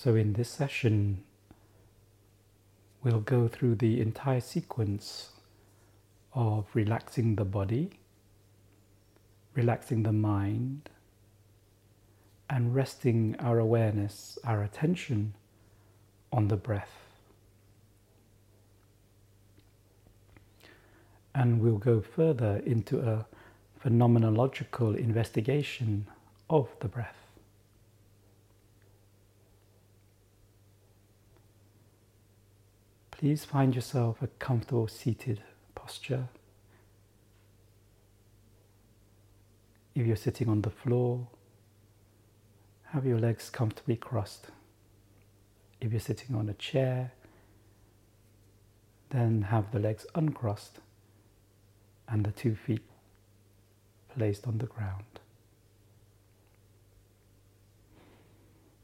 So, in this session, we'll go through the entire sequence of relaxing the body, relaxing the mind, and resting our awareness, our attention on the breath. And we'll go further into a phenomenological investigation of the breath. Please find yourself a comfortable seated posture. If you're sitting on the floor, have your legs comfortably crossed. If you're sitting on a chair, then have the legs uncrossed and the two feet placed on the ground.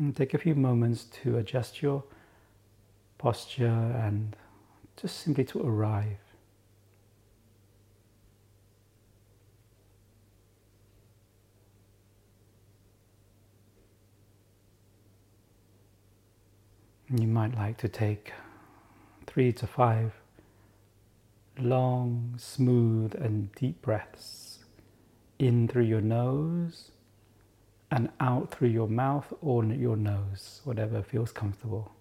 And take a few moments to adjust your posture and just simply to arrive. You might like to take three to five long, smooth, and deep breaths in through your nose and out through your mouth or your nose, whatever feels comfortable.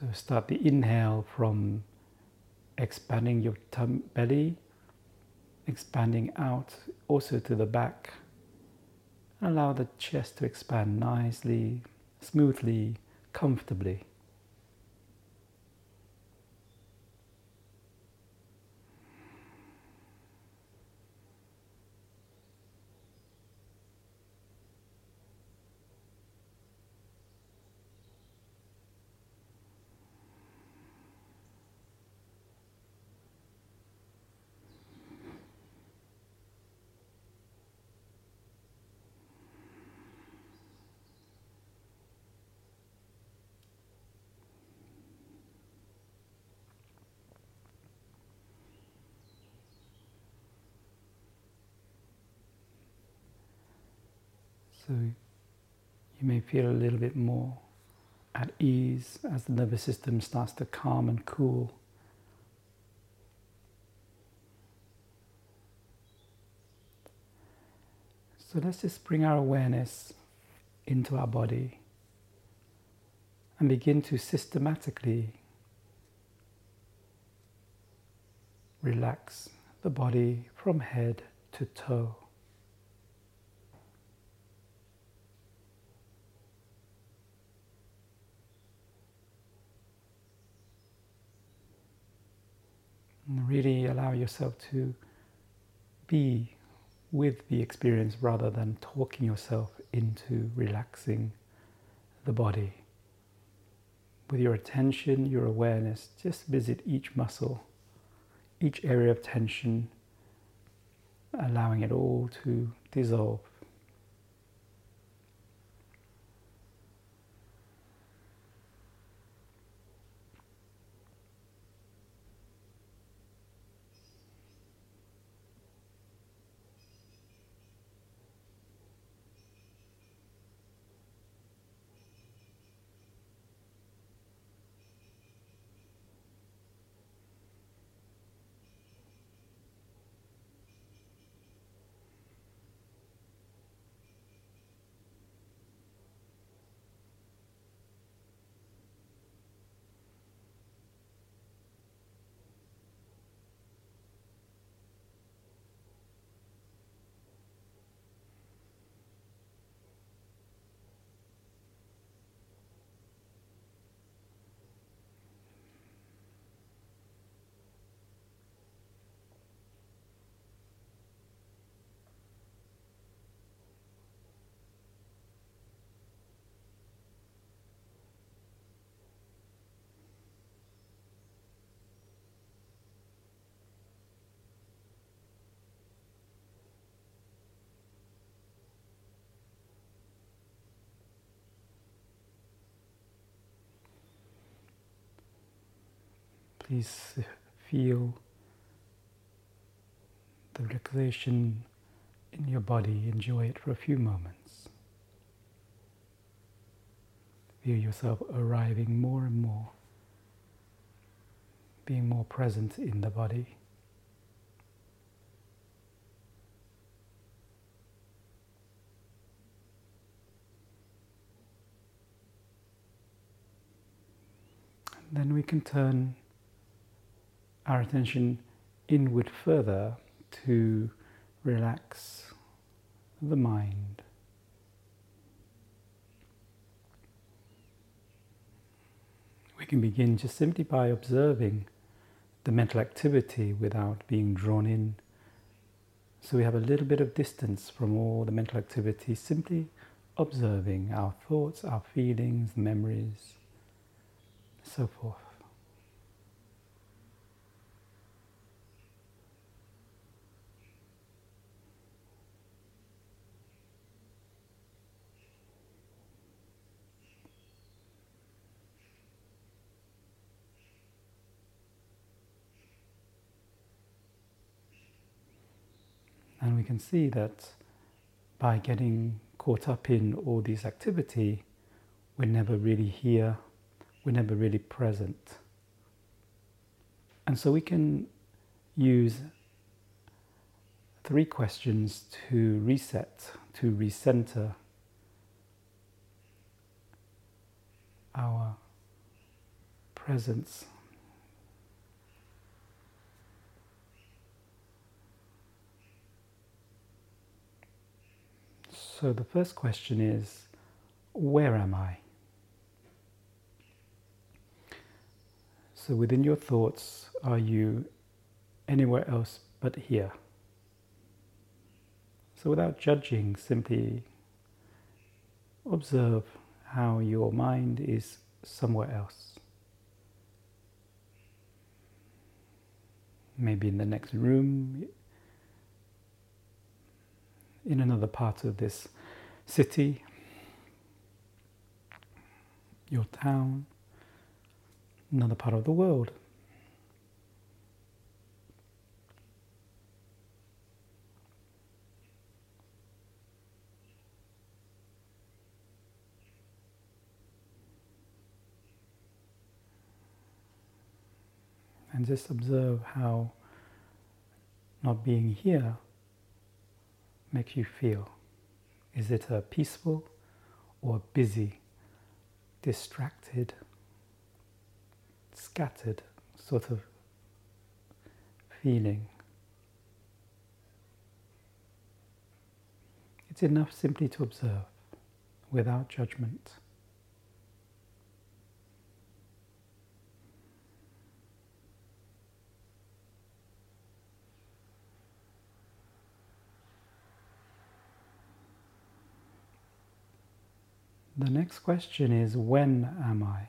So start the inhale from expanding your tum- belly, expanding out also to the back. Allow the chest to expand nicely, smoothly, comfortably. So you may feel a little bit more at ease as the nervous system starts to calm and cool. So let's just bring our awareness into our body and begin to systematically relax the body from head to toe. And really allow yourself to be with the experience rather than talking yourself into relaxing the body. With your attention, your awareness, just visit each muscle, each area of tension, allowing it all to dissolve. Please feel the relaxation in your body. Enjoy it for a few moments. feel yourself arriving more and more, being more present in the body. then we can turn our attention inward further to relax the mind. We can begin just simply by observing the mental activity without being drawn in. So we have a little bit of distance from all the mental activity, simply observing our thoughts, our feelings, memories, so forth. And we can see that by getting caught up in all these activity, we're never really here we're never really present. And so we can use three questions to reset, to recenter our presence. So the first question is where am I? So within your thoughts, are you anywhere else but here? So without judging, simply observe how your mind is somewhere else. Maybe in the next room, in another part of this city, your town another part of the world. And just observe how not being here makes you feel. Is it a peaceful or busy, distracted? scattered sort of feeling. It's enough simply to observe without judgment. The next question is when am I?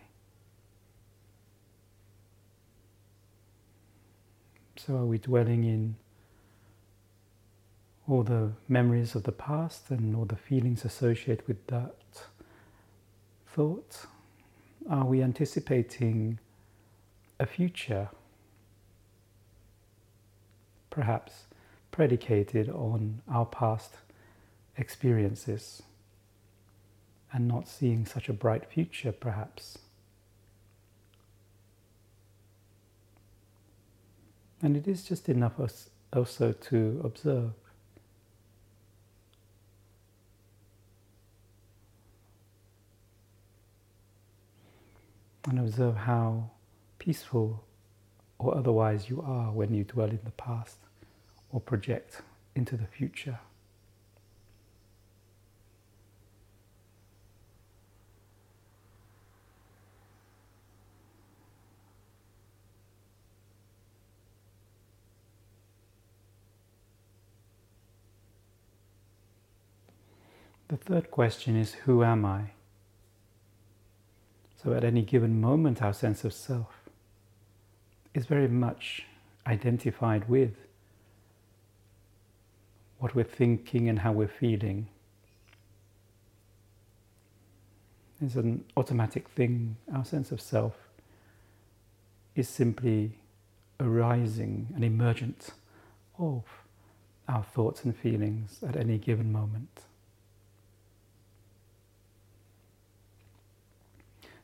So, are we dwelling in all the memories of the past and all the feelings associated with that thought? Are we anticipating a future, perhaps predicated on our past experiences and not seeing such a bright future, perhaps? And it is just enough also to observe. And observe how peaceful or otherwise you are when you dwell in the past or project into the future. Third question is Who am I? So, at any given moment, our sense of self is very much identified with what we're thinking and how we're feeling. It's an automatic thing. Our sense of self is simply arising and emergent of our thoughts and feelings at any given moment.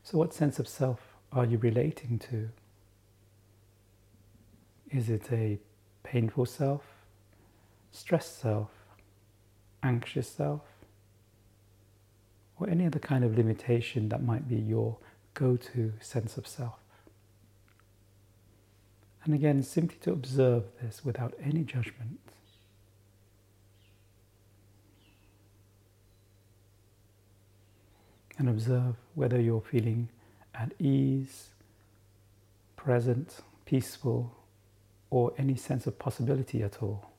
So, what sense of self are you relating to? Is it a painful self, stressed self, anxious self, or any other kind of limitation that might be your go to sense of self? And again, simply to observe this without any judgment. And observe whether you're feeling at ease, present, peaceful, or any sense of possibility at all.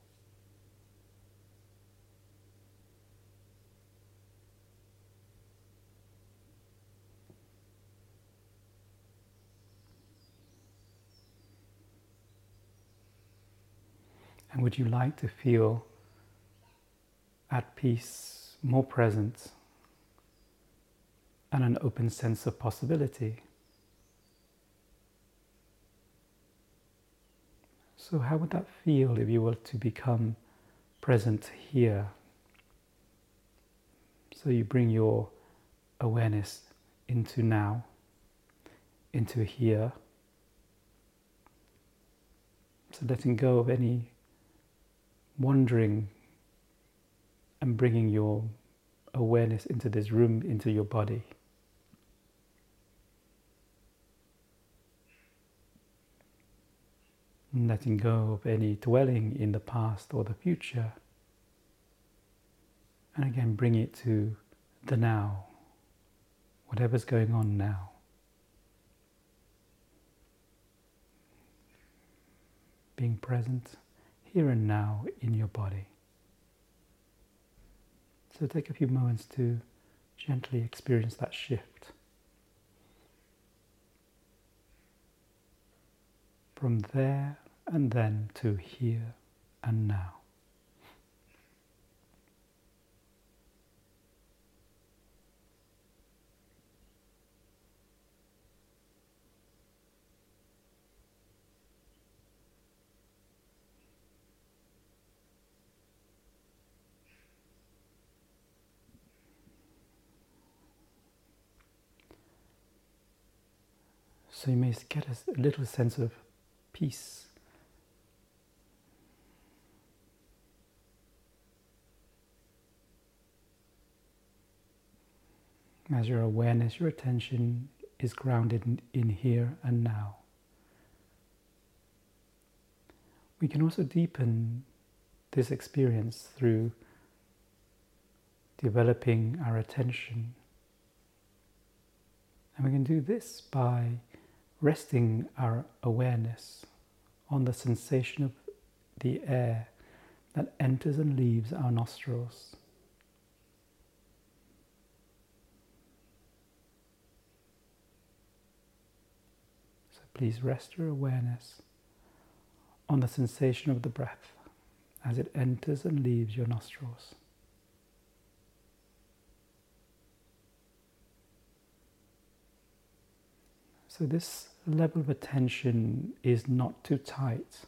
And would you like to feel at peace, more present, and an open sense of possibility? So, how would that feel if you were to become present here? So, you bring your awareness into now, into here. So, letting go of any wandering and bringing your awareness into this room, into your body. Letting go of any dwelling in the past or the future. And again, bring it to the now, whatever's going on now. Being present here and now in your body. So take a few moments to gently experience that shift. From there and then to here and now. So you may get a little sense of peace. As your awareness, your attention is grounded in, here and now. We can also deepen this experience through developing our attention. And we can do this by resting our awareness on the sensation of the air that enters and leaves our nostrils. So please rest your awareness on the sensation of the breath as it enters and leaves your nostrils. So, this level of attention is not too tight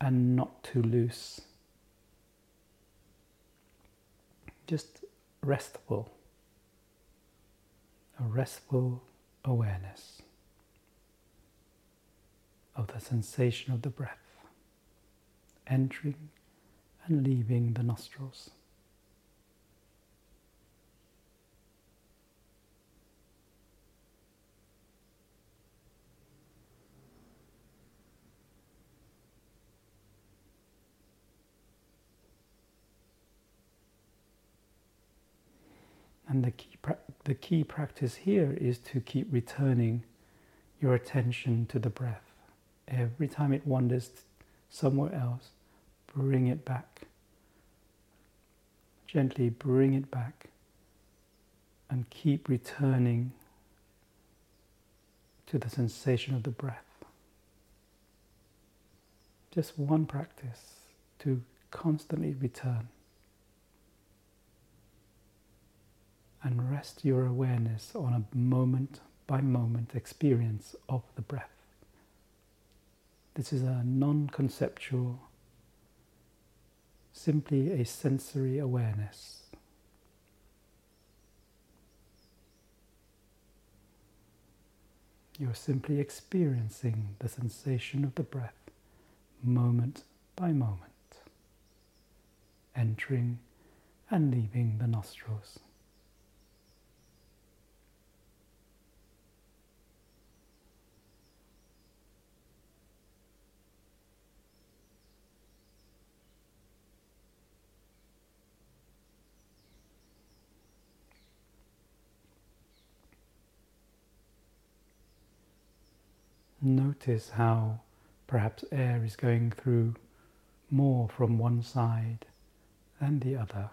and not too loose. Just restful, a restful awareness of the sensation of the breath entering and leaving the nostrils. And the key, pra- the key practice here is to keep returning your attention to the breath. Every time it wanders somewhere else, bring it back. Gently bring it back and keep returning to the sensation of the breath. Just one practice to constantly return. And rest your awareness on a moment by moment experience of the breath. This is a non conceptual, simply a sensory awareness. You're simply experiencing the sensation of the breath moment by moment, entering and leaving the nostrils. Notice how perhaps air is going through more from one side than the other.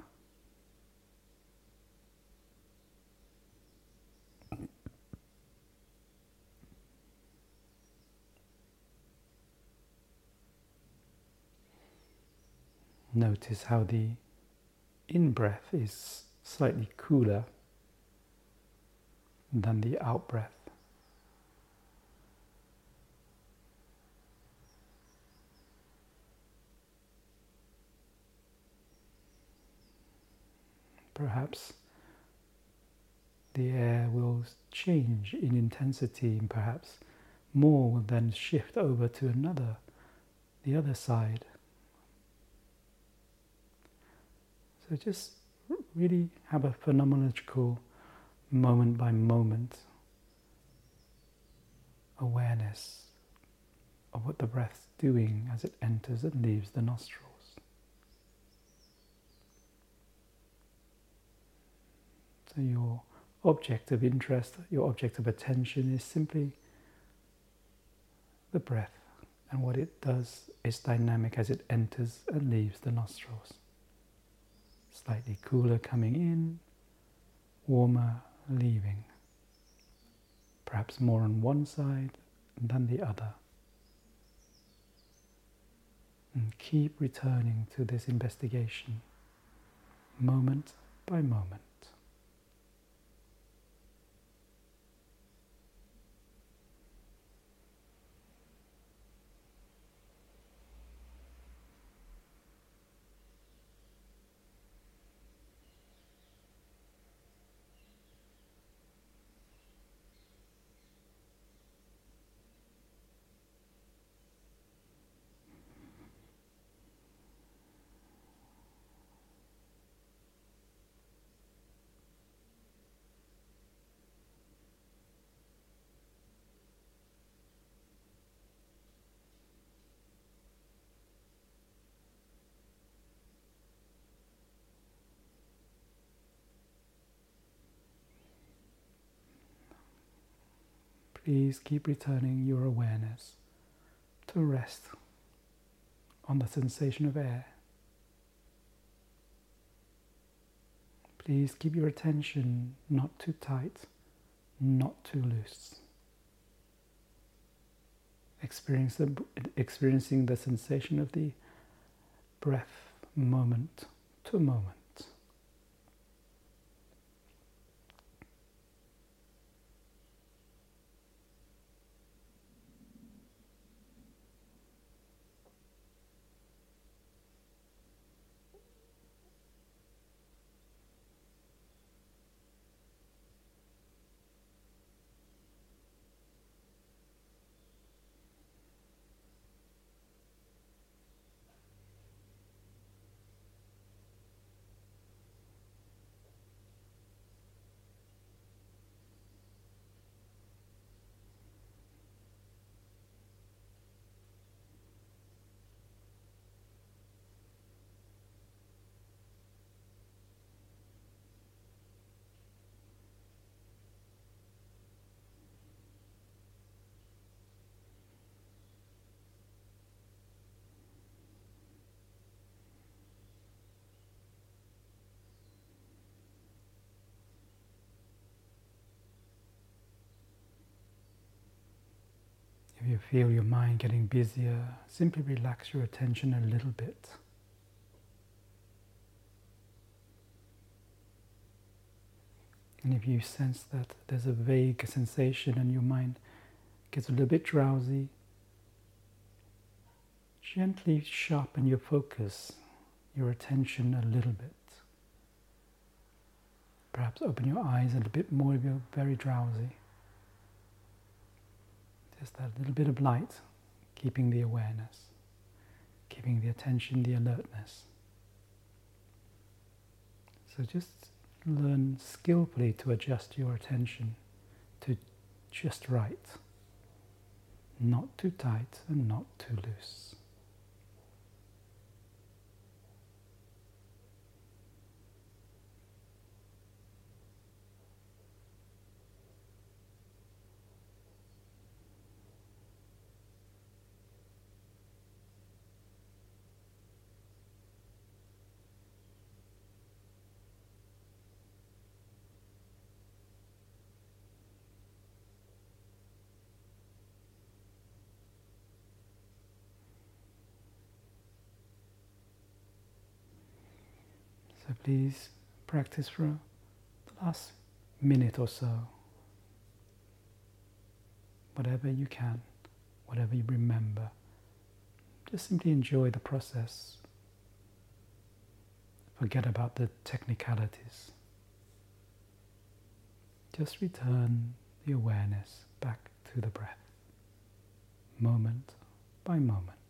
Notice how the in breath is slightly cooler than the out breath. Perhaps the air will change in intensity and perhaps more will then shift over to another, the other side. So just really have a phenomenological moment by moment awareness of what the breath's doing as it enters and leaves the nostril. Your object of interest, your object of attention is simply the breath and what it does is dynamic as it enters and leaves the nostrils. Slightly cooler coming in, warmer leaving. Perhaps more on one side than the other. And keep returning to this investigation moment by moment. Please keep returning your awareness to rest on the sensation of air. Please keep your attention not too tight, not too loose. Experience the, experiencing the sensation of the breath moment to moment. If you feel your mind getting busier, simply relax your attention a little bit. And if you sense that there's a vague sensation and your mind gets a little bit drowsy, gently sharpen your focus, your attention a little bit. Perhaps open your eyes a little bit more if you're very drowsy. Just that little bit of light, keeping the awareness, keeping the attention, the alertness. So just learn skillfully to adjust your attention to just right, not too tight and not too loose. So please practice for the last minute or so. Whatever you can, whatever you remember. Just simply enjoy the process. Forget about the technicalities. Just return the awareness back to the breath, moment by moment.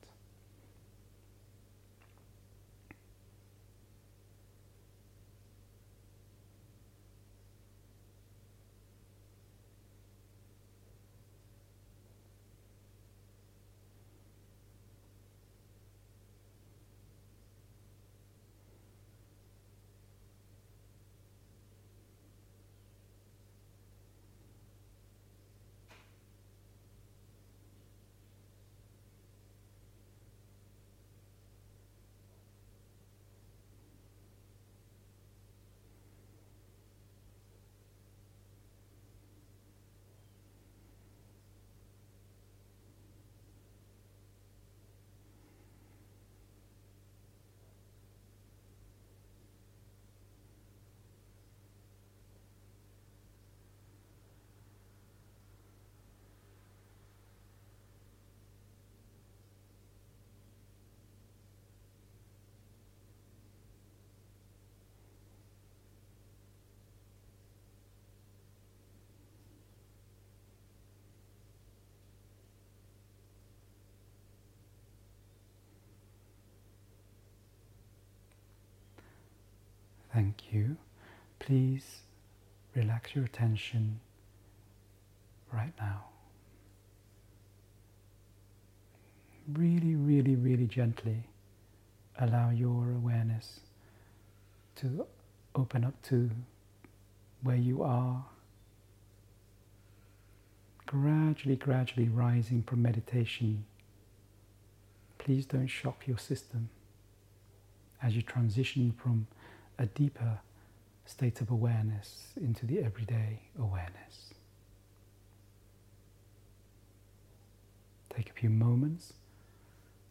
Thank you. Please relax your attention right now. Really, really, really gently allow your awareness to open up to where you are. Gradually, gradually rising from meditation. Please don't shock your system as you transition from a deeper state of awareness into the everyday awareness. Take a few moments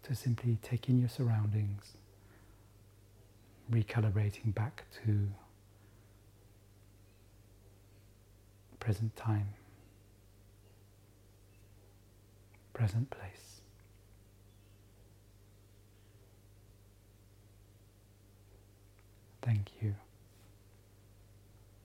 to simply take in your surroundings, recalibrating back to present time, present place. Thank you.